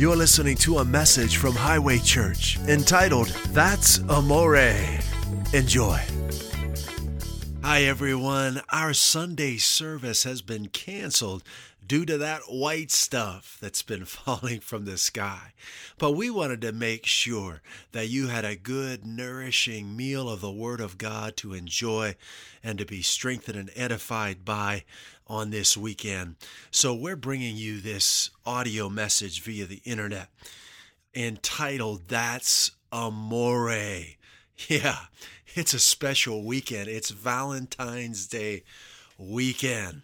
You're listening to a message from Highway Church entitled That's Amore. Enjoy. Hi, everyone. Our Sunday service has been canceled due to that white stuff that's been falling from the sky. But we wanted to make sure that you had a good, nourishing meal of the Word of God to enjoy and to be strengthened and edified by on this weekend. So we're bringing you this audio message via the internet entitled That's Amore. Yeah, it's a special weekend. It's Valentine's Day weekend.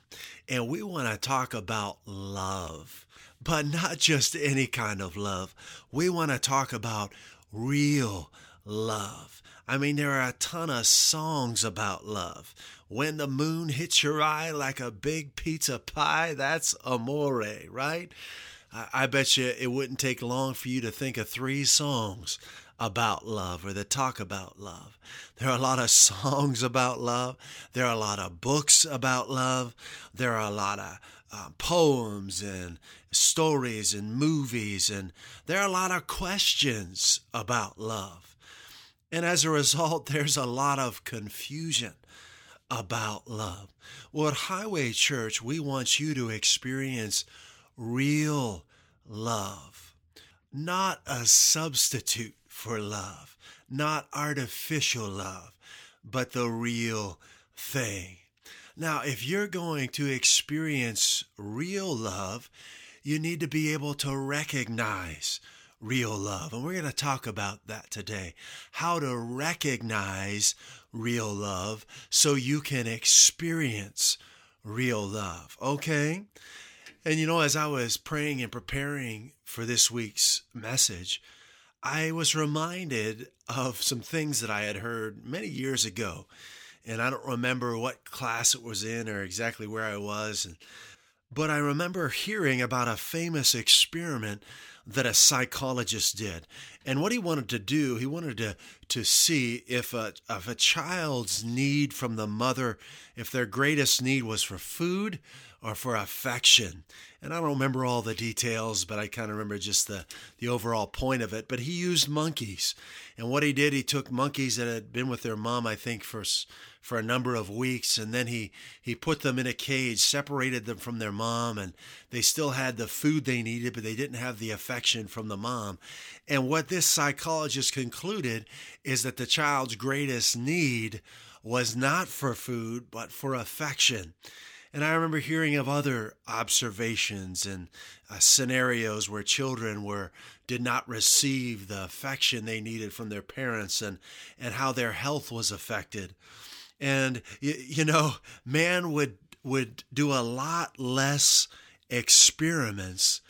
And we want to talk about love, but not just any kind of love. We want to talk about real love. I mean, there are a ton of songs about love. When the moon hits your eye like a big pizza pie, that's amore, right? I, bet you it wouldn't take long for you to think of three songs about love or that talk about love. There are a lot of songs about love. There are a lot of books about love. There are a lot of uh, poems and stories and movies, and there are a lot of questions about love. And as a result, there's a lot of confusion about love. Well, at Highway Church, we want you to experience real love, not a substitute for love, not artificial love, but the real thing. Now, if you're going to experience real love, you need to be able to recognize real love. And we're going to talk about that today. How to recognize real love so you can experience real love. Okay? And you know, as I was praying and preparing for this week's message, I was reminded of some things that I had heard many years ago. And I don't remember what class it was in or exactly where I was. But I remember hearing about a famous experiment that a psychologist did. And what he wanted to do, he wanted to, to see if a, if a child's need from the mother, if their greatest need was for food or for affection. And I don't remember all the details, but I kind of remember just the, the overall point of it. But he used monkeys. And what he did, he took monkeys that had been with their mom, I think, for, for a number of weeks. And then he, he put them in a cage, separated them from their mom, and they still had the food they needed, but they didn't have the affection from the mom. And what this psychologist concluded is that the child's greatest need was not for food, but for affection. And I remember hearing of other observations and uh, scenarios where children were did not receive the affection they needed from their parents and and how their health was affected. And you, you know, man would would do a lot less experiments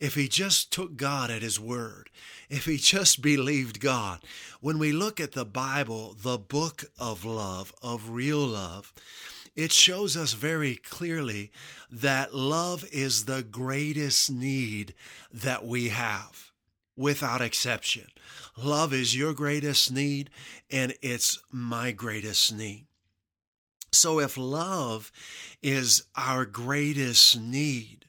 if he just took God at his word, if he just believed God. When we look at the Bible, the book of love, of real love, it shows us very clearly that love is the greatest need that we have, without exception. Love is your greatest need, and it's my greatest need. So, if love is our greatest need,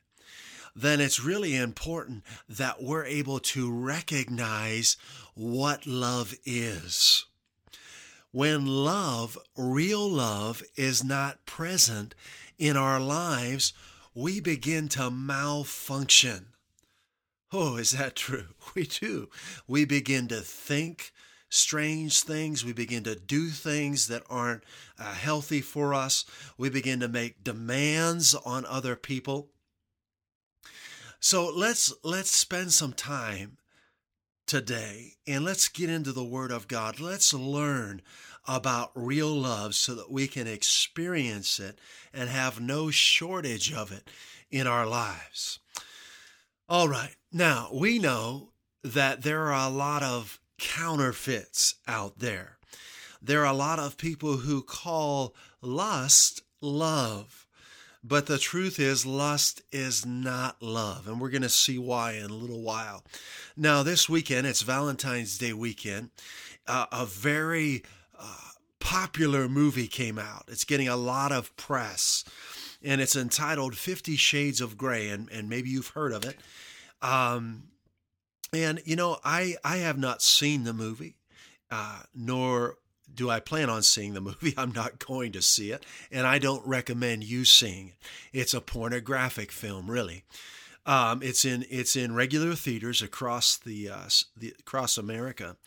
then it's really important that we're able to recognize what love is. When love, real love, is not present in our lives, we begin to malfunction. Oh, is that true? We do. We begin to think strange things. We begin to do things that aren't uh, healthy for us. We begin to make demands on other people. So let's let's spend some time today and let's get into the Word of God. Let's learn about real love so that we can experience it and have no shortage of it in our lives. All right, now we know that there are a lot of counterfeits out there. There are a lot of people who call lust love. But the truth is, lust is not love. And we're going to see why in a little while. Now, this weekend, it's Valentine's Day weekend. Uh, a very uh, popular movie came out. It's getting a lot of press. And it's entitled Fifty Shades of Grey. And, and maybe you've heard of it. Um, And you know, I I have not seen the movie, uh, nor do I plan on seeing the movie. I'm not going to see it, and I don't recommend you seeing it. It's a pornographic film, really. Um, it's in it's in regular theaters across the, uh, the across America,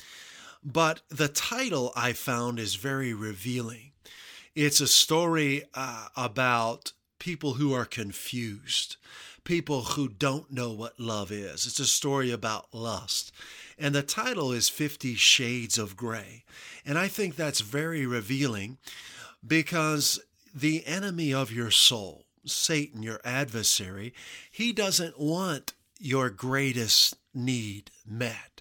but the title I found is very revealing. It's a story uh, about people who are confused, people who don't know what love is. It's a story about lust. And the title is Fifty Shades of Grey. And I think that's very revealing because the enemy of your soul, Satan, your adversary, he doesn't want your greatest need met.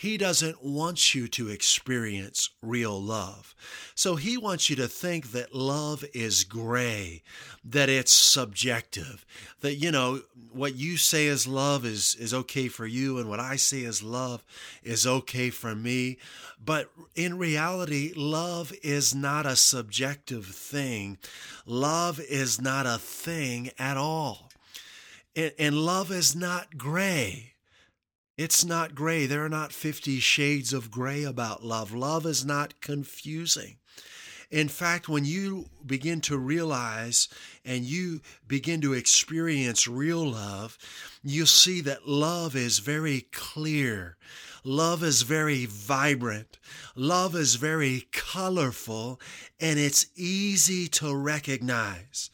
He doesn't want you to experience real love. So he wants you to think that love is gray, that it's subjective, that, you know, what you say is love is, is okay for you, and what I say is love is okay for me. But in reality, love is not a subjective thing. Love is not a thing at all. And, and love is not gray. It's not gray. There are not 50 shades of gray about love. Love is not confusing. In fact, when you begin to realize and you begin to experience real love, you'll see that love is very clear. Love is very vibrant. Love is very colorful and it's easy to recognize.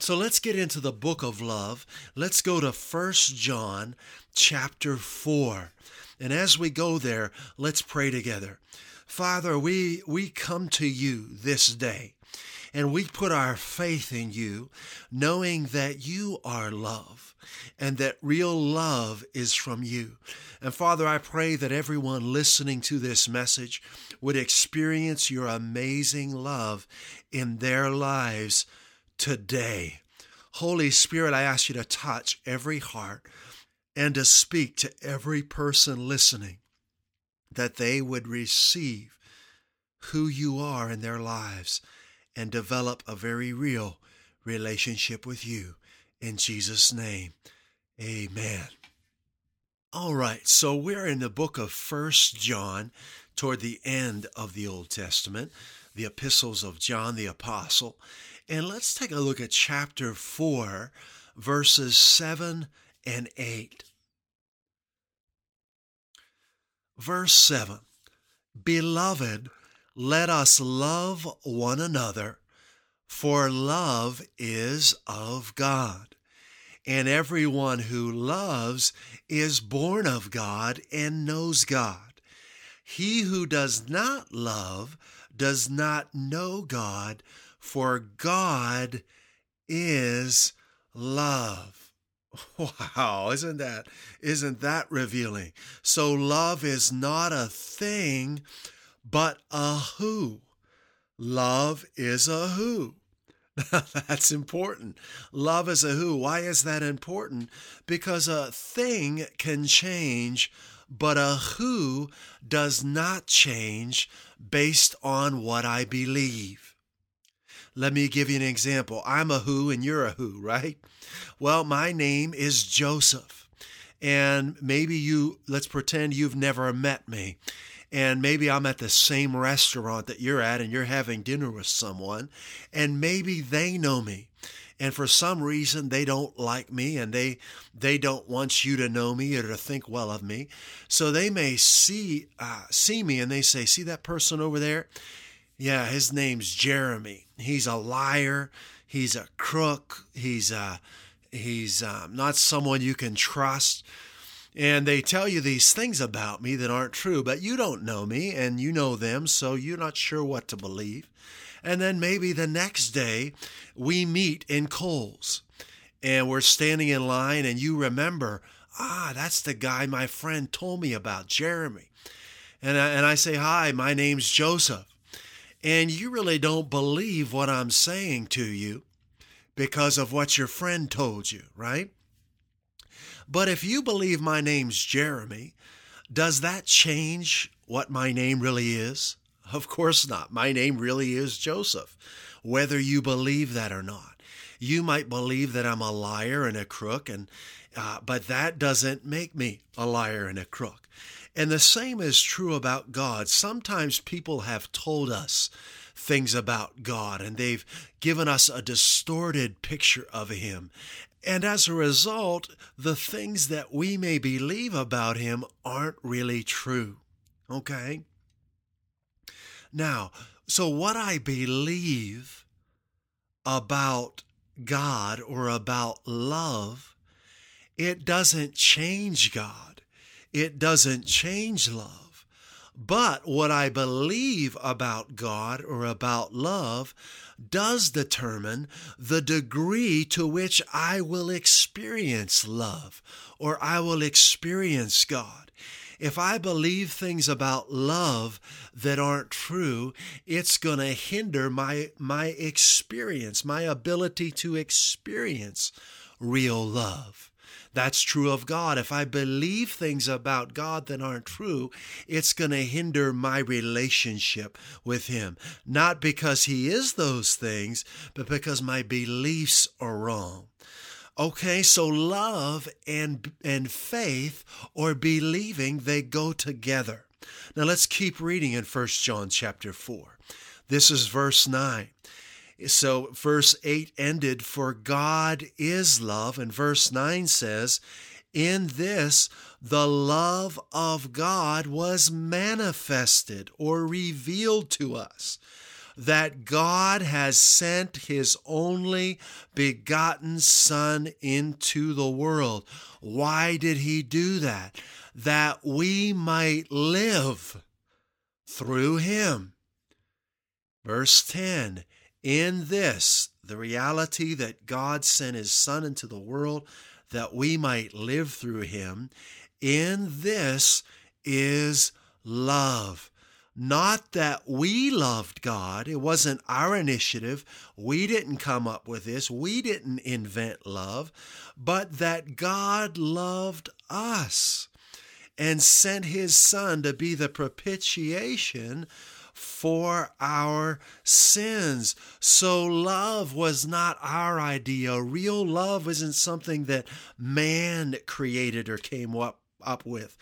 So let's get into the book of love. Let's go to First John chapter 4. And as we go there, let's pray together. Father, we, we come to you this day and we put our faith in you, knowing that you are love and that real love is from you. And Father, I pray that everyone listening to this message would experience your amazing love in their lives today. Holy Spirit, I ask you to touch every heart and to speak to every person listening that they would receive who you are in their lives and develop a very real relationship with you. In Jesus' name, amen. All right, so we're in the book of First John toward the end of the Old Testament, the epistles of John the Apostle. And let's take a look at chapter 4, verses 7 and 8. Verse 7 Beloved, let us love one another, for love is of God. And everyone who loves is born of God and knows God. He who does not love does not know God, for God is love. Wow, isn't that isn't that revealing? So love is not a thing, but a who. Love is a who. That's important. Love is a who. Why is that important? Because a thing can change, but a who does not change based on what I believe. Let me give you an example. I'm a who and you're a who, right? Well, my name is Joseph. And maybe you, let's pretend you've never met me. And maybe I'm at the same restaurant that you're at and you're having dinner with someone. And maybe they know me. And for some reason they don't like me and they they don't want you to know me or to think well of me. So they may see uh, see me and they say, "See that person over there? Yeah, his name's Jeremy. He's a liar. He's a crook. He's a He's um, not someone you can trust. And they tell you these things about me that aren't true, but you don't know me and you know them, so you're not sure what to believe. And then maybe the next day we meet in Coles and we're standing in line and you remember, ah, that's the guy my friend told me about, Jeremy. And I, and I say, hi, my name's Joseph. And you really don't believe what I'm saying to you because of what your friend told you, right? But if you believe my name's Jeremy, does that change what my name really is? Of course not. My name really is Joseph, whether you believe that or not. you might believe that I'm a liar and a crook, and uh, but that doesn't make me a liar and a crook. And the same is true about God. Sometimes people have told us things about God and they've given us a distorted picture of Him. And as a result, the things that we may believe about Him aren't really true. Okay? Now, so what I believe about God or about love, it doesn't change God. It doesn't change love. But what I believe about God or about love does determine the degree to which I will experience love or I will experience God. If I believe things about love that aren't true, it's going to hinder my my experience, my ability to experience real love. That's true of God. If I believe things about God that aren't true, it's going to hinder my relationship with Him. Not because He is those things, but because my beliefs are wrong. Okay, so love and and faith or believing they go together. Now let's keep reading in 1 John chapter 4. This is verse 9. So verse 8 ended for God is love and verse 9 says in this the love of God was manifested or revealed to us that God has sent his only begotten Son into the world. Why did he do that? That we might live through him. Verse 10 In this, the reality that God sent his Son into the world that we might live through him, in this is love. Not that we loved God, it wasn't our initiative. We didn't come up with this, we didn't invent love, but that God loved us and sent his Son to be the propitiation for our sins. So, love was not our idea. Real love isn't something that man created or came up up with.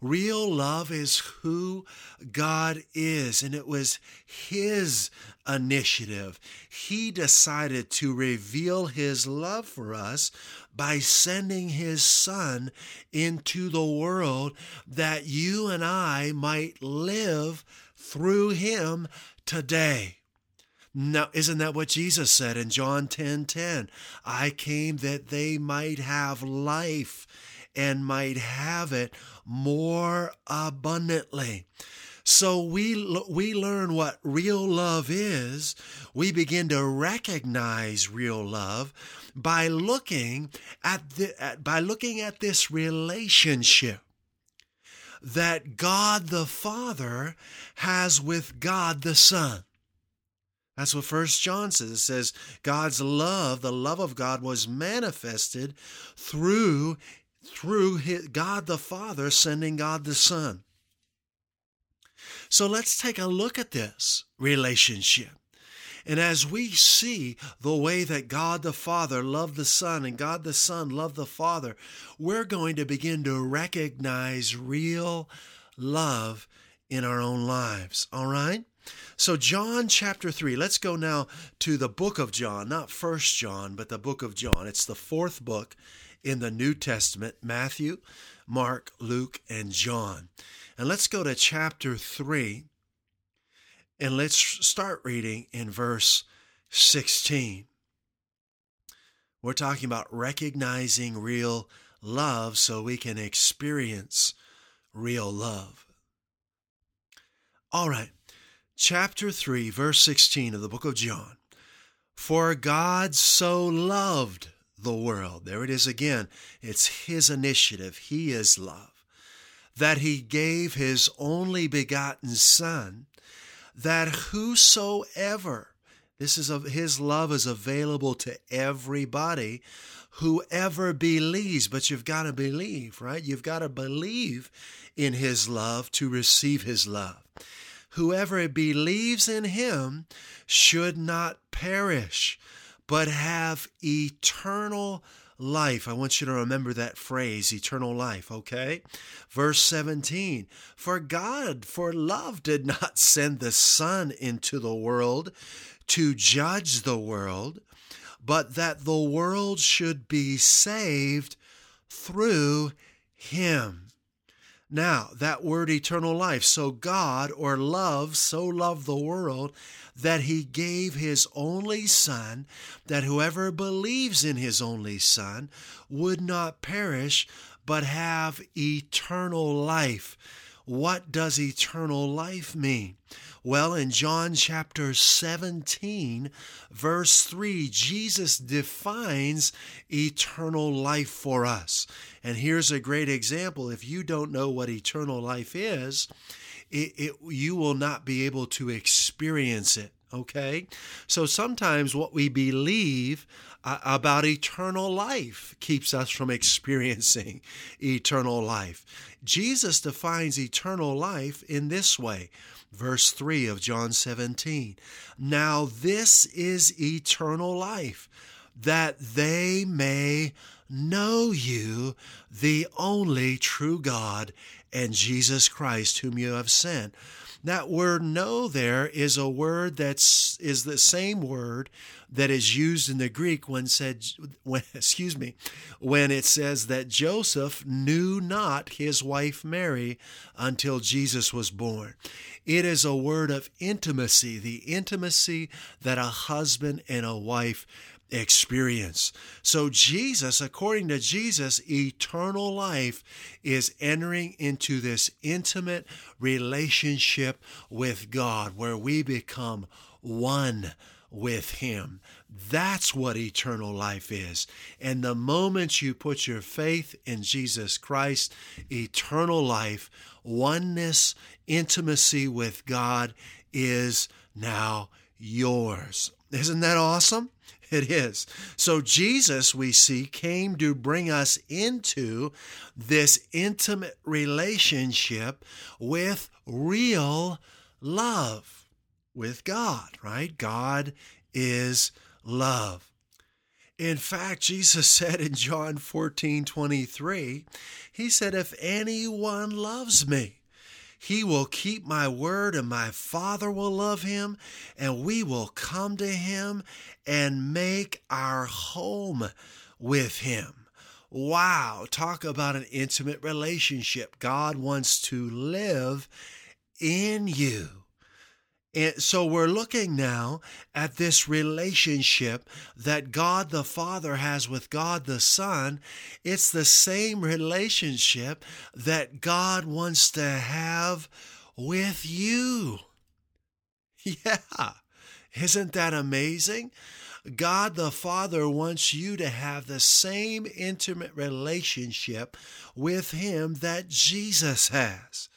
Real love is who God is, and it was His initiative. He decided to reveal His love for us by sending His Son into the world that you and I might live through Him today. Now, isn't that what Jesus said in John 10 10? I came that they might have life and might have it more abundantly. So we we learn what real love is. We begin to recognize real love by looking at, the, at by looking at this relationship that God the Father has with God the Son. That's what First John says. It says God's love, the love of God, was manifested through through God the Father sending God the Son. So let's take a look at this relationship. And as we see the way that God the Father loved the Son and God the Son loved the Father, we're going to begin to recognize real love in our own lives. All right? So, John chapter 3, let's go now to the book of John, not First John, but the book of John. It's the fourth book in the New Testament Matthew, Mark, Luke, and John. And let's go to chapter 3 and let's start reading in verse 16. We're talking about recognizing real love so we can experience real love. All right, chapter 3, verse 16 of the book of John. For God so loved the world. There it is again. It's His initiative. He is love. That He gave His only begotten Son, that whosoever, this is of His love is available to everybody, whoever believes, but you've got to believe, right? You've got to believe in His love to receive His love. Whoever believes in Him should not perish but have eternal life. I want you to remember that phrase, eternal life, okay? Verse 17 For God, for love, did not send the Son into the world to judge the world, but that the world should be saved through him. Now, that word eternal life. So God or love so loved the world that he gave his only Son, that whoever believes in his only Son would not perish, but have eternal life. What does eternal life mean? Well, in John chapter 17, verse 3, Jesus defines eternal life for us. And here's a great example. If you don't know what eternal life is, it, it, you will not be able to experience it. Okay? So sometimes what we believe uh, about eternal life keeps us from experiencing eternal life. Jesus defines eternal life in this way verse 3 of John 17. Now, this is eternal life, that they may know you, the only true God, and Jesus Christ, whom you have sent. That word know there is a word that's is the same word that is used in the Greek when said when excuse me when it says that Joseph knew not his wife Mary until Jesus was born. It is a word of intimacy, the intimacy that a husband and a wife experience. So, Jesus, according to Jesus, eternal life is entering into this intimate relationship with God where we become one with Him. That's what eternal life is. And the moment you put your faith in Jesus Christ, eternal life, oneness, intimacy with God is now yours. Isn't that awesome? It is. So, Jesus, we see, came to bring us into this intimate relationship with real love with God, right? God is love. In fact, Jesus said in John 14 23, He said, If anyone loves me, he will keep my word, and my Father will love him, and we will come to him and make our home with him. Wow, talk about an intimate relationship. God wants to live in you. And so we're looking now at this relationship that God the Father has with God the Son. It's the same relationship that God wants to have with you. Yeah. Isn't that amazing? God the Father wants you to have the same intimate relationship with Him that Jesus has.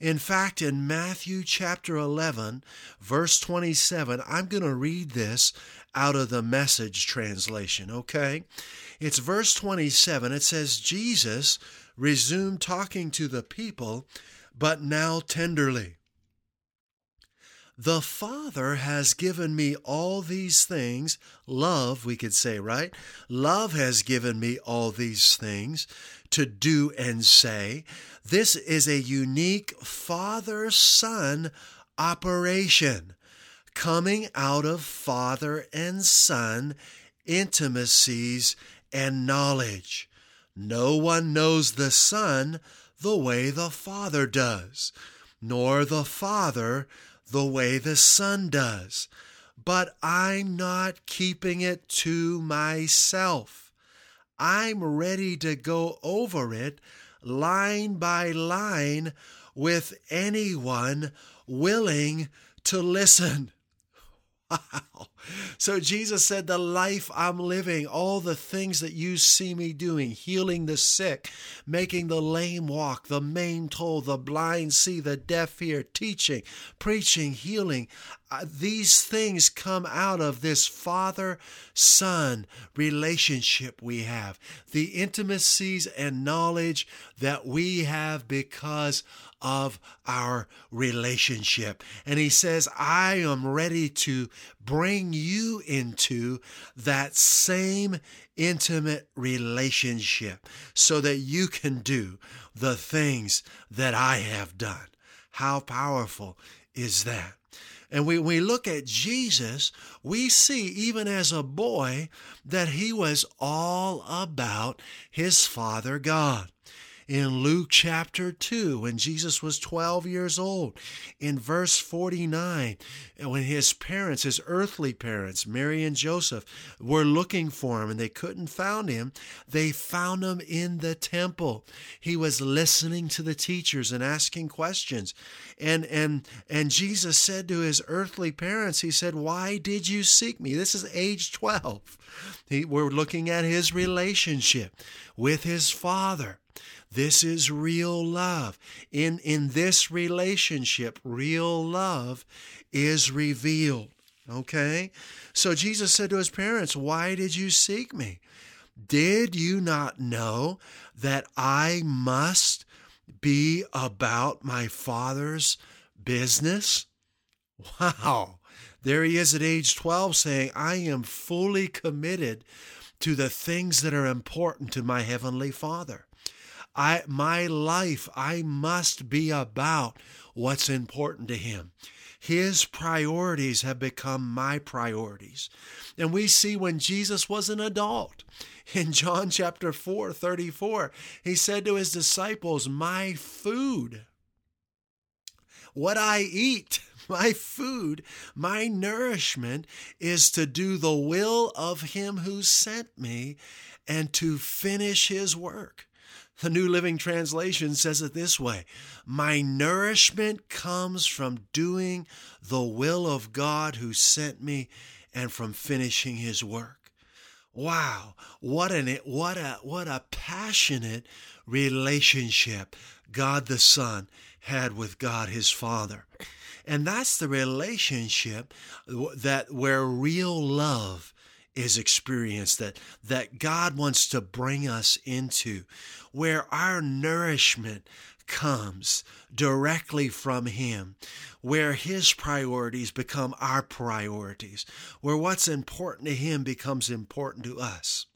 In fact, in Matthew chapter 11, verse 27, I'm going to read this out of the message translation, okay? It's verse 27. It says, Jesus resumed talking to the people, but now tenderly. The Father has given me all these things. Love, we could say, right? Love has given me all these things to do and say. This is a unique father son operation coming out of father and son intimacies and knowledge. No one knows the Son the way the Father does, nor the Father the way the Son does. But I'm not keeping it to myself. I'm ready to go over it line by line with anyone willing to listen. So Jesus said, The life I'm living, all the things that you see me doing, healing the sick, making the lame walk, the maimed whole, the blind see, the deaf hear, teaching, preaching, healing, uh, these things come out of this father son relationship we have, the intimacies and knowledge that we have because of our relationship. And he says, I am ready to bring you into that same intimate relationship so that you can do the things that I have done. How powerful is that? And we, we look at Jesus, we see even as a boy that he was all about his Father God in Luke chapter 2 when Jesus was 12 years old. In verse 49, when his parents, his earthly parents, Mary and Joseph, were looking for him and they couldn't find him, they found him in the temple. He was listening to the teachers and asking questions. And and and Jesus said to his earthly parents, he said, "Why did you seek me?" This is age 12. He, we're looking at his relationship with his father. This is real love. In, in this relationship, real love is revealed. Okay? So Jesus said to his parents, Why did you seek me? Did you not know that I must be about my Father's business? Wow. There he is at age 12 saying, I am fully committed to the things that are important to my Heavenly Father. I my life I must be about what's important to him. His priorities have become my priorities. And we see when Jesus was an adult in John chapter 4, 34, he said to his disciples, My food, what I eat, my food, my nourishment is to do the will of him who sent me and to finish his work. The New Living Translation says it this way My nourishment comes from doing the will of God who sent me and from finishing his work. Wow, what an what a what a passionate relationship God the Son had with God his Father. And that's the relationship that where real love is experienced that that God wants to bring us into where our nourishment comes directly from him where his priorities become our priorities where what's important to him becomes important to us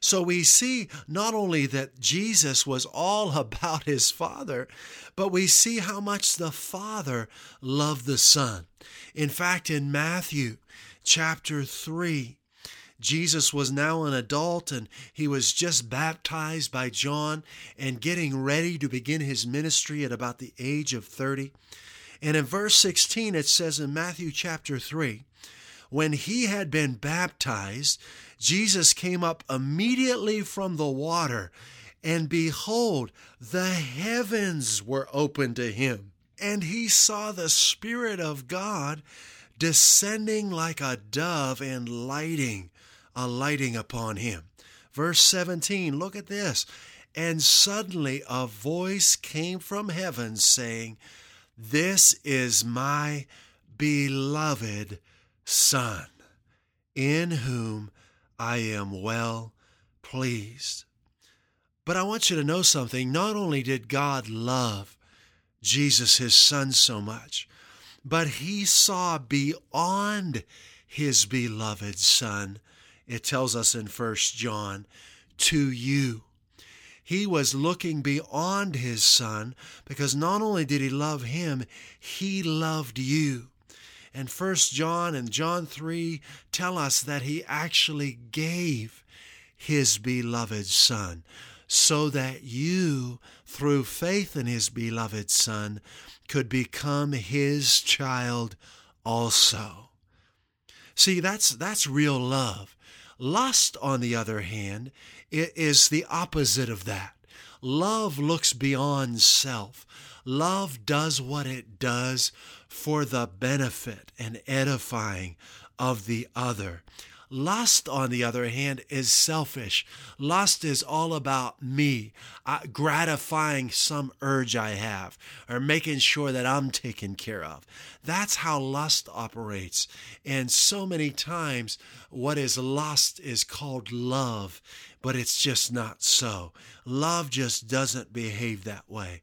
so we see not only that Jesus was all about his Father, but we see how much the Father loved the Son. In fact, in Matthew chapter 3, Jesus was now an adult and he was just baptized by John and getting ready to begin his ministry at about the age of 30. And in verse 16, it says in Matthew chapter 3, when he had been baptized, Jesus came up immediately from the water, and behold, the heavens were opened to him. And he saw the Spirit of God descending like a dove and lighting alighting upon him. Verse 17, look at this. And suddenly a voice came from heaven saying, This is my beloved Son, in whom I am well pleased. But I want you to know something. Not only did God love Jesus, his son, so much, but he saw beyond his beloved son it tells us in First John, to you. He was looking beyond his son because not only did he love him, he loved you. And First John and John 3 tell us that he actually gave his beloved son so that you, through faith in his beloved son, could become his child also. See, that's, that's real love. Lust, on the other hand, is the opposite of that. Love looks beyond self. Love does what it does for the benefit and edifying of the other. Lust, on the other hand, is selfish. Lust is all about me, uh, gratifying some urge I have, or making sure that I'm taken care of. That's how lust operates. And so many times, what is lust is called love. But it's just not so. Love just doesn't behave that way.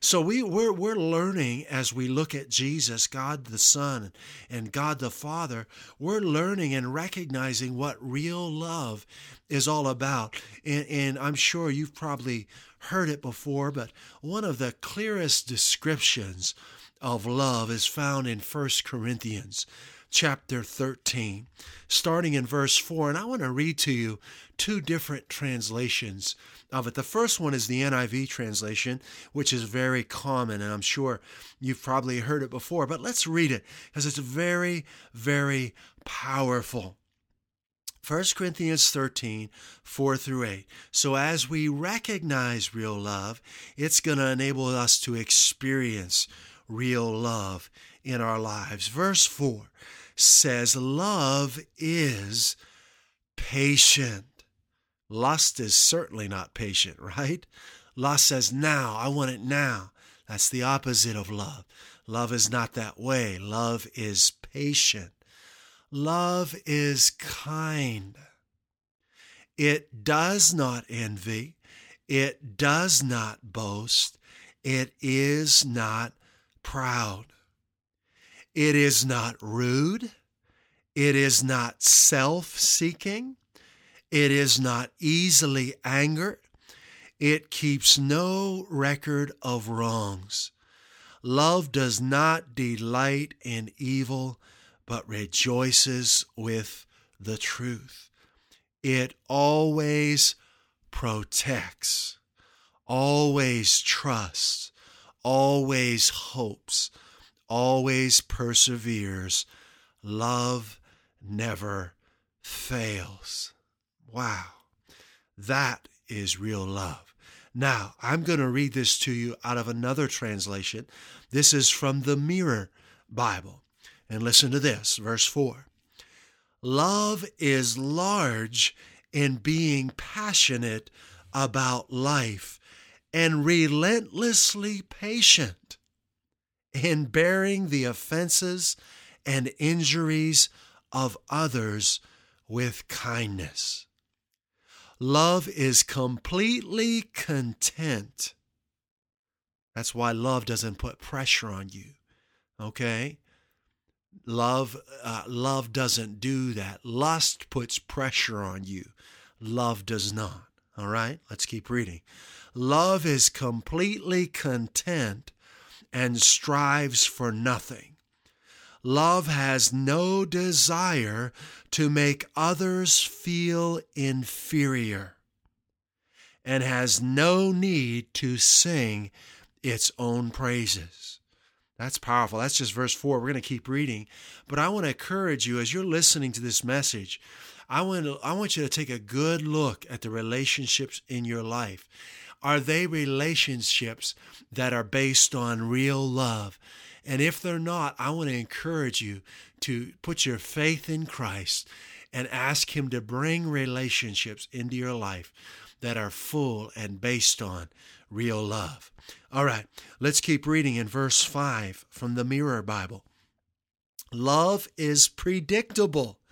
So we, we're, we're learning as we look at Jesus, God the Son, and God the Father, we're learning and recognizing what real love is all about. And, and I'm sure you've probably heard it before, but one of the clearest descriptions of love is found in 1 Corinthians chapter 13, starting in verse 4. And I want to read to you two different translations of it. The first one is the NIV translation, which is very common, and I'm sure you've probably heard it before, but let's read it because it's very, very powerful. 1 Corinthians 13, 4 through 8. So, as we recognize real love, it's going to enable us to experience real love in our lives. Verse 4 says, Love is patient. Lust is certainly not patient, right? Lust says, Now, I want it now. That's the opposite of love. Love is not that way. Love is patient. Love is kind. It does not envy. It does not boast. It is not proud. It is not rude. It is not self seeking. It is not easily angered. It keeps no record of wrongs. Love does not delight in evil, but rejoices with the truth. It always protects, always trusts, always hopes, always perseveres. Love never fails. Wow, that is real love. Now, I'm going to read this to you out of another translation. This is from the Mirror Bible. And listen to this, verse 4. Love is large in being passionate about life and relentlessly patient in bearing the offenses and injuries of others with kindness. Love is completely content. That's why love doesn't put pressure on you. Okay? Love uh, love doesn't do that. Lust puts pressure on you. Love does not. All right? Let's keep reading. Love is completely content and strives for nothing. Love has no desire to make others feel inferior and has no need to sing its own praises. That's powerful. That's just verse 4. We're going to keep reading. But I want to encourage you as you're listening to this message, I want, to, I want you to take a good look at the relationships in your life. Are they relationships that are based on real love? And if they're not, I want to encourage you to put your faith in Christ and ask Him to bring relationships into your life that are full and based on real love. All right, let's keep reading in verse 5 from the Mirror Bible. Love is predictable.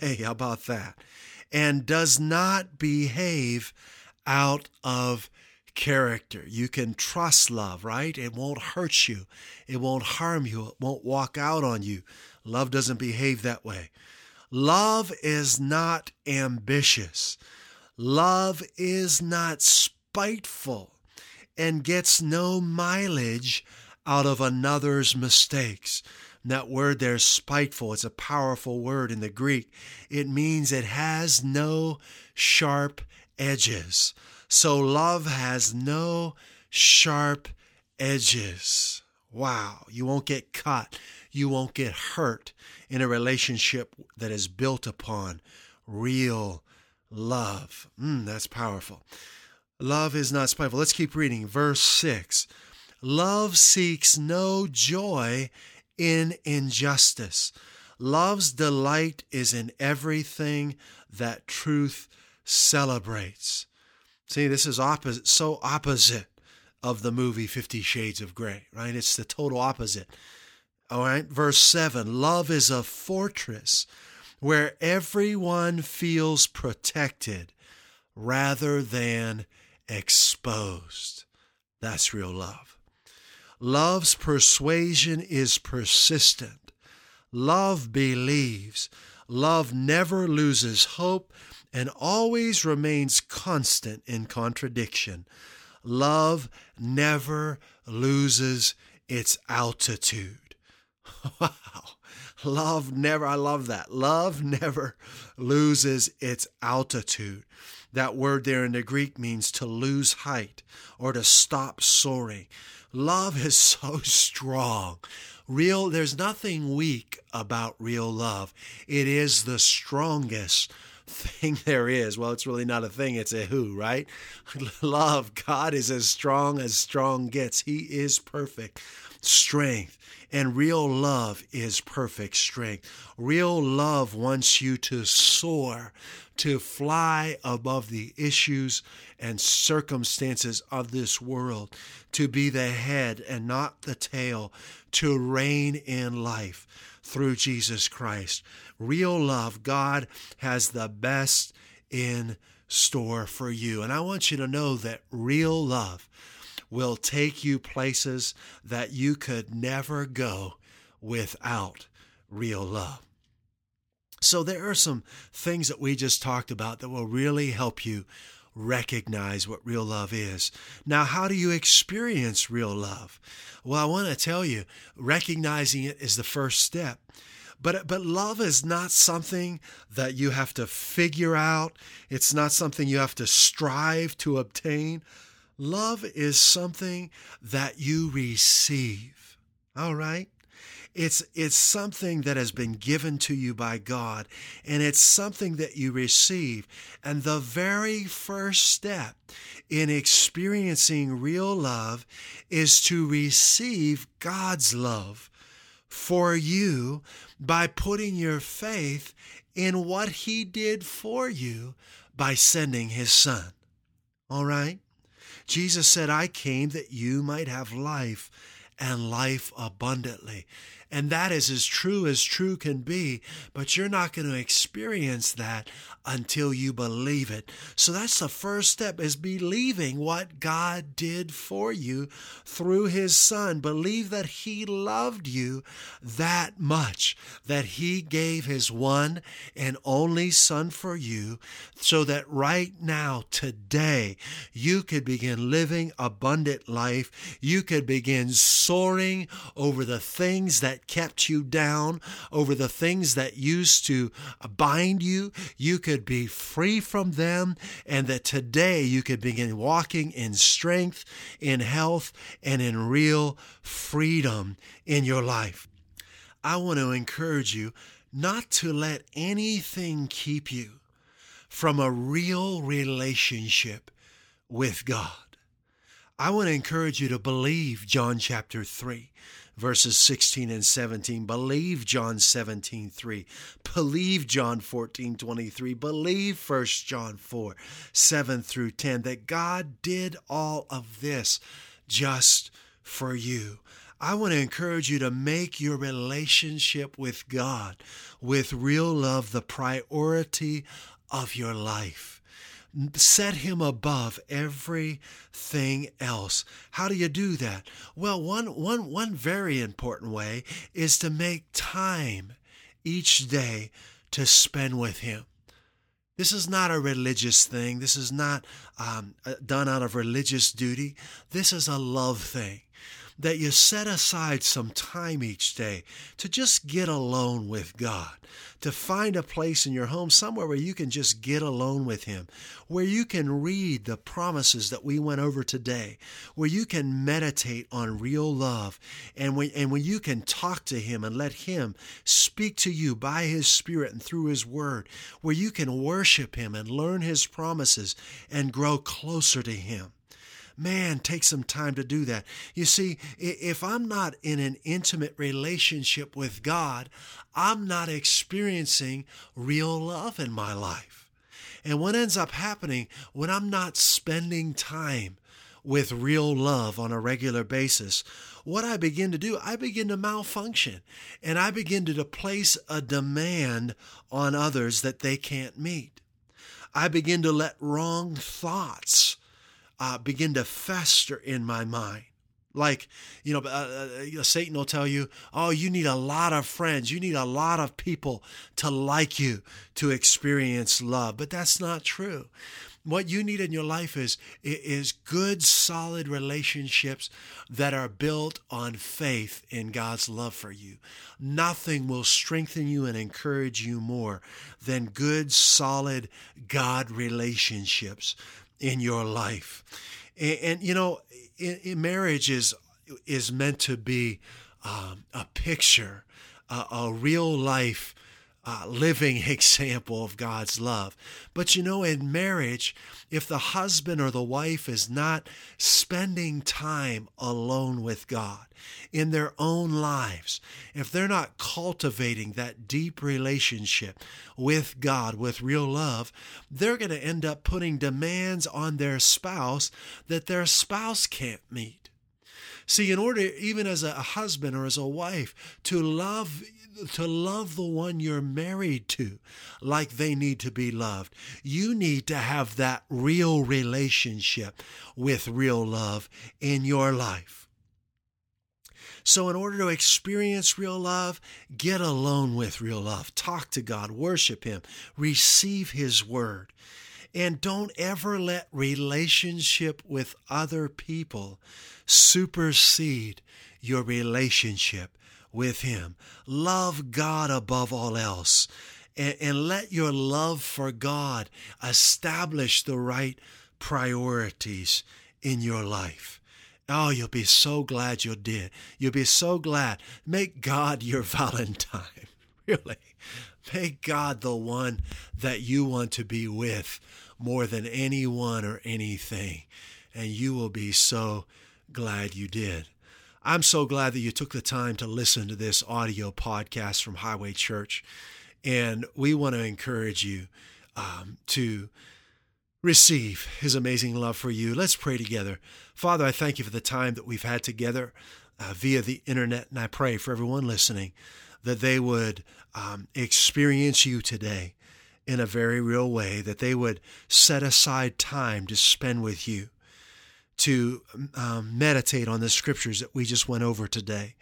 Hey, how about that? And does not behave out of character. You can trust love, right? It won't hurt you. It won't harm you. It won't walk out on you. Love doesn't behave that way. Love is not ambitious. Love is not spiteful and gets no mileage out of another's mistakes. that word there, spiteful, it's a powerful word in the Greek. It means it has no sharp edges. So love has no sharp edges. Wow, you won't get caught. You won't get hurt in a relationship that is built upon real love. Mm, that's powerful. Love is not spiteful. Let's keep reading. Verse 6 Love seeks no joy in injustice. Love's delight is in everything that truth celebrates. See, this is opposite, so opposite of the movie Fifty Shades of Grey, right? It's the total opposite. All right, verse 7 Love is a fortress where everyone feels protected, rather than exposed. That's real love. Love's persuasion is persistent. Love believes. Love never loses hope and always remains constant in contradiction. Love never loses its altitude. Wow. Love never, I love that. Love never loses its altitude. That word there in the Greek means to lose height or to stop soaring. Love is so strong. Real, there's nothing weak about real love. It is the strongest thing there is. Well, it's really not a thing, it's a who, right? Love, God is as strong as strong gets. He is perfect strength. And real love is perfect strength. Real love wants you to soar, to fly above the issues and circumstances of this world, to be the head and not the tail, to reign in life through Jesus Christ. Real love, God has the best in store for you. And I want you to know that real love will take you places that you could never go without real love. So, there are some things that we just talked about that will really help you recognize what real love is. Now, how do you experience real love? Well, I want to tell you, recognizing it is the first step. But, but love is not something that you have to figure out. It's not something you have to strive to obtain. Love is something that you receive. All right? It's, it's something that has been given to you by God, and it's something that you receive. And the very first step in experiencing real love is to receive God's love for you by putting your faith in what He did for you by sending His Son. All right? Jesus said, I came that you might have life and life abundantly. And that is as true as true can be, but you're not going to experience that until you believe it. So that's the first step is believing what God did for you through his son. Believe that he loved you that much, that he gave his one and only son for you so that right now, today, you could begin living abundant life. You could begin soaring over the things that that kept you down, over the things that used to bind you. You could be free from them, and that today you could begin walking in strength, in health, and in real freedom in your life. I want to encourage you not to let anything keep you from a real relationship with God. I want to encourage you to believe John chapter 3 verses 16 and 17. Believe John 17, 3. Believe John 14, 23. Believe 1 John 4, 7 through 10, that God did all of this just for you. I want to encourage you to make your relationship with God, with real love, the priority of your life set him above everything else. How do you do that? Well, one, one, one very important way is to make time each day to spend with him. This is not a religious thing. This is not um, uh, done out of religious duty. This is a love thing that you set aside some time each day to just get alone with God, to find a place in your home somewhere where you can just get alone with Him, where you can read the promises that we went over today, where you can meditate on real love, and when, and when you can talk to Him and let Him speak to you by His Spirit and through His Word, where you can worship Him and learn His promises and grow closer to Him. Man, take some time to do that. You see, if I'm not in an intimate relationship with God, I'm not experiencing real love in my life. And what ends up happening when I'm not spending time with real love on a regular basis, what I begin to do, I begin to malfunction and I begin to place a demand on others that they can't meet. I begin to let wrong thoughts uh, begin to fester in my mind. Like, you know, uh, uh, Satan will tell you, oh, you need a lot of friends. You need a lot of people to like you to experience love. But that's not true. What you need in your life is, is good, solid relationships that are built on faith in God's love for you. Nothing will strengthen you and encourage you more than good, solid God relationships in your life. And, and you know, marriage is is meant to be um, a picture, a real life. Uh, living example of God's love. But you know, in marriage, if the husband or the wife is not spending time alone with God in their own lives, if they're not cultivating that deep relationship with God, with real love, they're going to end up putting demands on their spouse that their spouse can't meet. See, in order, even as a husband or as a wife, to love to love the one you're married to like they need to be loved. You need to have that real relationship with real love in your life. So, in order to experience real love, get alone with real love. Talk to God, worship Him, receive His word. And don't ever let relationship with other people supersede your relationship with Him. Love God above all else. And, and let your love for God establish the right priorities in your life. Oh, you'll be so glad you did. You'll be so glad. Make God your Valentine. Really. Make God the one that you want to be with more than anyone or anything. And you will be so glad you did. I'm so glad that you took the time to listen to this audio podcast from Highway Church. And we want to encourage you um, to receive his amazing love for you. Let's pray together. Father, I thank you for the time that we've had together uh, via the internet. And I pray for everyone listening that they would um, experience you today in a very real way, that they would set aside time to spend with you to um, meditate on the scriptures that we just went over today,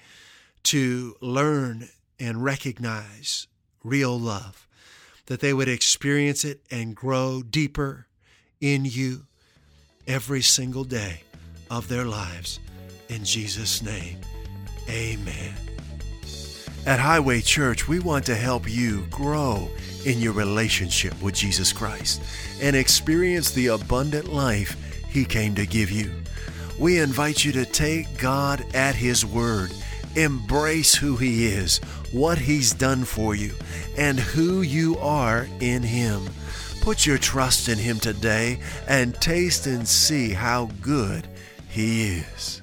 to learn and recognize real love, that they would experience it and grow deeper in you every single day of their lives. In Jesus' name, amen. At Highway Church, we want to help you grow in your relationship with Jesus Christ and experience the abundant life he came to give you. We invite you to take God at His word, embrace who He is, what He's done for you, and who you are in Him. Put your trust in Him today and taste and see how good He is.